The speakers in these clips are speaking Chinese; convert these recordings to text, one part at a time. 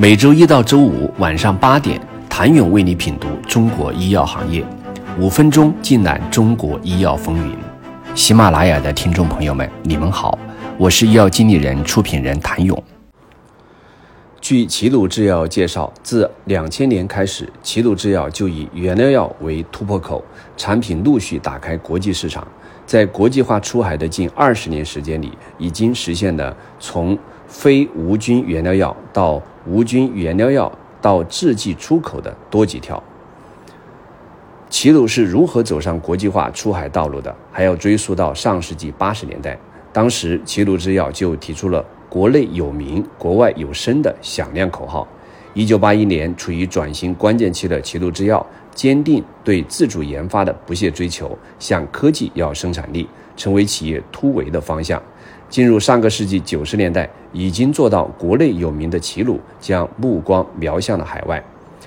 每周一到周五晚上八点，谭勇为你品读中国医药行业，五分钟尽览中国医药风云。喜马拉雅的听众朋友们，你们好，我是医药经理人、出品人谭勇。据齐鲁制药介绍，自两千年开始，齐鲁制药就以原料药为突破口，产品陆续打开国际市场。在国际化出海的近二十年时间里，已经实现了从非无菌原料药到无菌原料药到制剂出口的多级跳。齐鲁是如何走上国际化出海道路的？还要追溯到上世纪八十年代，当时齐鲁制药就提出了“国内有名，国外有声”的响亮口号。一九八一年，处于转型关键期的齐鲁制药。坚定对自主研发的不懈追求，向科技要生产力，成为企业突围的方向。进入上个世纪九十年代，已经做到国内有名的齐鲁，将目光瞄向了海外。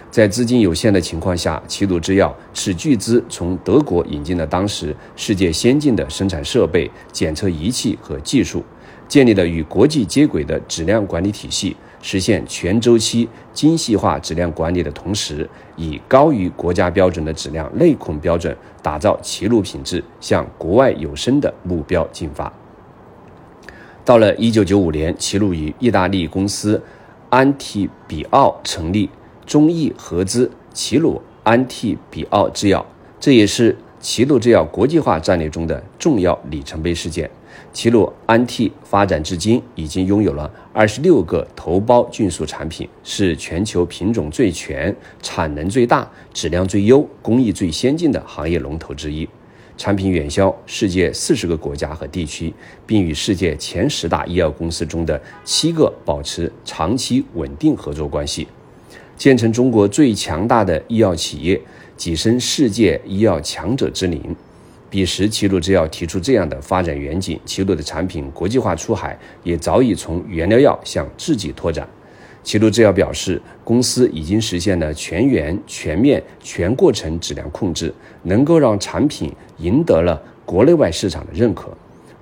在资金有限的情况下，齐鲁制药斥巨资从德国引进了当时世界先进的生产设备、检测仪器和技术，建立了与国际接轨的质量管理体系。实现全周期精细化质量管理的同时，以高于国家标准的质量内控标准，打造齐鲁品质向国外有声的目标进发。到了一九九五年，齐鲁与意大利公司安提比奥成立中意合资齐鲁安提比奥制药，这也是齐鲁制药国际化战略中的重要里程碑事件。齐鲁安替发展至今，已经拥有了二十六个头孢菌素产品，是全球品种最全、产能最大、质量最优、工艺最先进的行业龙头之一。产品远销世界四十个国家和地区，并与世界前十大医药公司中的七个保持长期稳定合作关系，建成中国最强大的医药企业，跻身世界医药强者之林。彼时，齐鲁制药提出这样的发展远景，齐鲁的产品国际化出海也早已从原料药向制剂拓展。齐鲁制药表示，公司已经实现了全员、全面、全过程质量控制，能够让产品赢得了国内外市场的认可。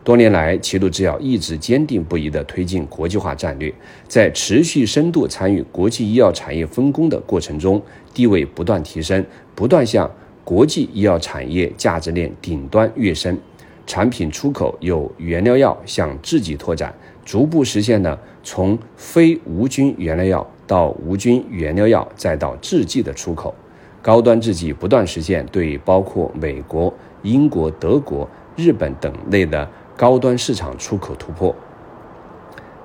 多年来，齐鲁制药一直坚定不移地推进国际化战略，在持续深度参与国际医药产业分工的过程中，地位不断提升，不断向。国际医药产业价值链顶端跃升，产品出口由原料药向制剂拓展，逐步实现了从非无菌原料药到无菌原料药再到制剂的出口。高端制剂不断实现对包括美国、英国、德国、日本等类的高端市场出口突破，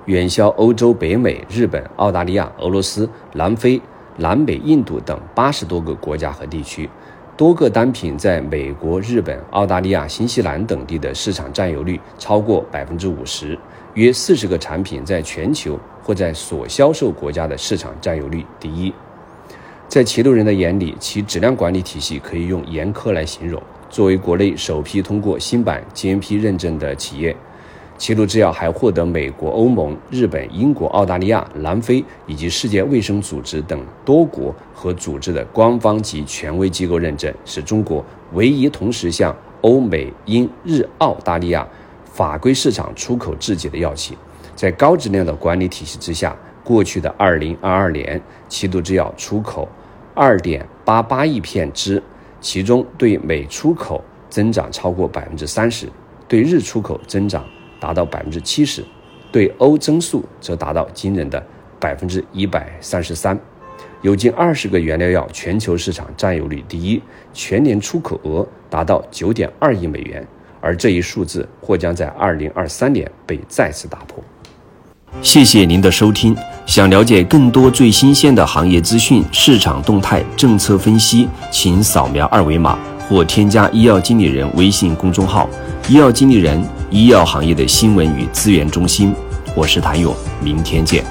远销欧洲、北美、日本、澳大利亚、俄罗斯、南非、南美、印度等八十多个国家和地区。多个单品在美国、日本、澳大利亚、新西兰等地的市场占有率超过百分之五十，约四十个产品在全球或在所销售国家的市场占有率第一。在齐鲁人的眼里，其质量管理体系可以用严苛来形容。作为国内首批通过新版 GMP 认证的企业。齐鲁制药还获得美国、欧盟、日本、英国、澳大利亚、南非以及世界卫生组织等多国和组织的官方及权威机构认证，是中国唯一同时向欧美、英、日、澳大利亚法规市场出口制剂的药企。在高质量的管理体系之下，过去的2022年，齐鲁制药出口2.88亿片支，其中对美出口增长超过30%，对日出口增长。达到百分之七十，对欧增速则达到惊人的百分之一百三十三，有近二十个原料药全球市场占有率第一，全年出口额达到九点二亿美元，而这一数字或将在二零二三年被再次打破。谢谢您的收听，想了解更多最新鲜的行业资讯、市场动态、政策分析，请扫描二维码或添加医药经理人微信公众号“医药经理人”。医药行业的新闻与资源中心，我是谭勇，明天见。